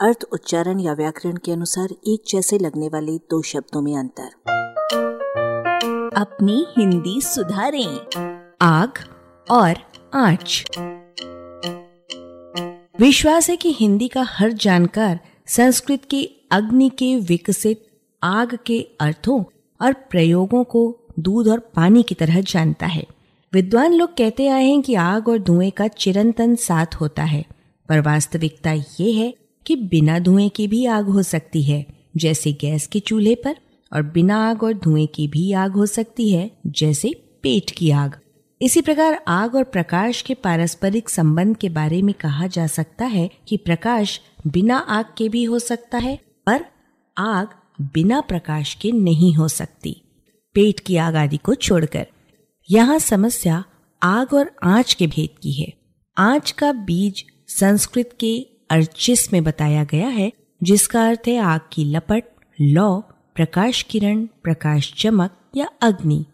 अर्थ, उच्चारण या व्याकरण के अनुसार एक जैसे लगने वाले दो शब्दों में अंतर। अपनी हिंदी सुधारें, आग और आँच। विश्वास है कि हिंदी का हर जानकार संस्कृत के अग्नि के विकसित आग के अर्थों और प्रयोगों को दूध और पानी की तरह जानता है। विद्वान लोग कहते आए हैं कि आग और धुएँ का चिरंतन साथ होता है, पर वास्तविकता ये है कि बिना धुएँ की भी आग हो सकती है, जैसे गैस के चूल्हे पर, और बिना आग और धुएँ की भी आग हो सकती है, जैसे पेट की आग। इसी प्रकार आग और प्रकाश के पारस्परिक संबंध के बारे में कहा जा सकता है कि प्रकाश बिना आग के भी हो सकता है, पर आग बिना प्रकाश के नहीं हो सकती। पेट की आग आदि को छोड़कर। यहाँ समस्या आग और आँच के भेद की है। आँच का बीज संस्कृत के अर्चिस में बताया गया है, जिसका अर्थ है आग की लपट, लौ, प्रकाश किरण, प्रकाश चमक या अग्नि।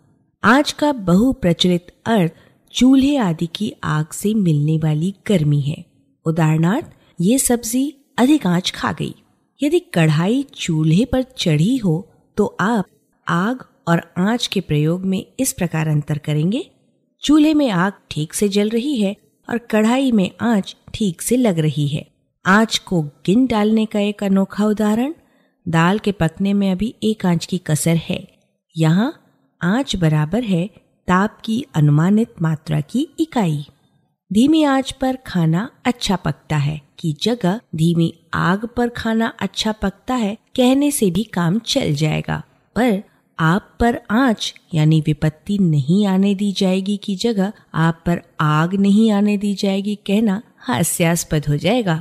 आज का बहु प्रचलित अर्थ चूल्हे आदि की आग से मिलने वाली गर्मी है। उदाहरणार्थ, ये सब्ज़ी अधिक आँच खा गई। यदि कढ़ाई चूल्हे पर चढ़ी हो तो आप आग और आँच के प्रयोग में इस प्रकार अंतर करेंगे। चूल्हे में आग ठीक से जल रही है और कढ़ाई में आँच ठीक से लग रही है। आँच को गिन डालने का एक अनोखा उदाहरण। दाल के पकने में अभी एक आँच की कसर है। यहाँ आँच बराबर है ताप की अनुमानित मात्रा की इकाई। धीमी आँच पर खाना अच्छा पकता है की जगह धीमी आग पर खाना अच्छा पकता है, कहने से भी काम चल जाएगा। पर आप पर आँच यानी विपत्ति नहीं आने दी जाएगी की जगह आप पर आग नहीं आने दी जाएगी, कहना हास्यास्पद हो जाएगा।